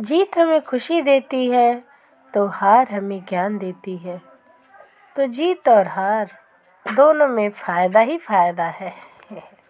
जीत हमें खुशी देती है तो हार हमें ज्ञान देती है। तो जीत और हार, दोनों में फ़ायदा ही फ़ायदा है।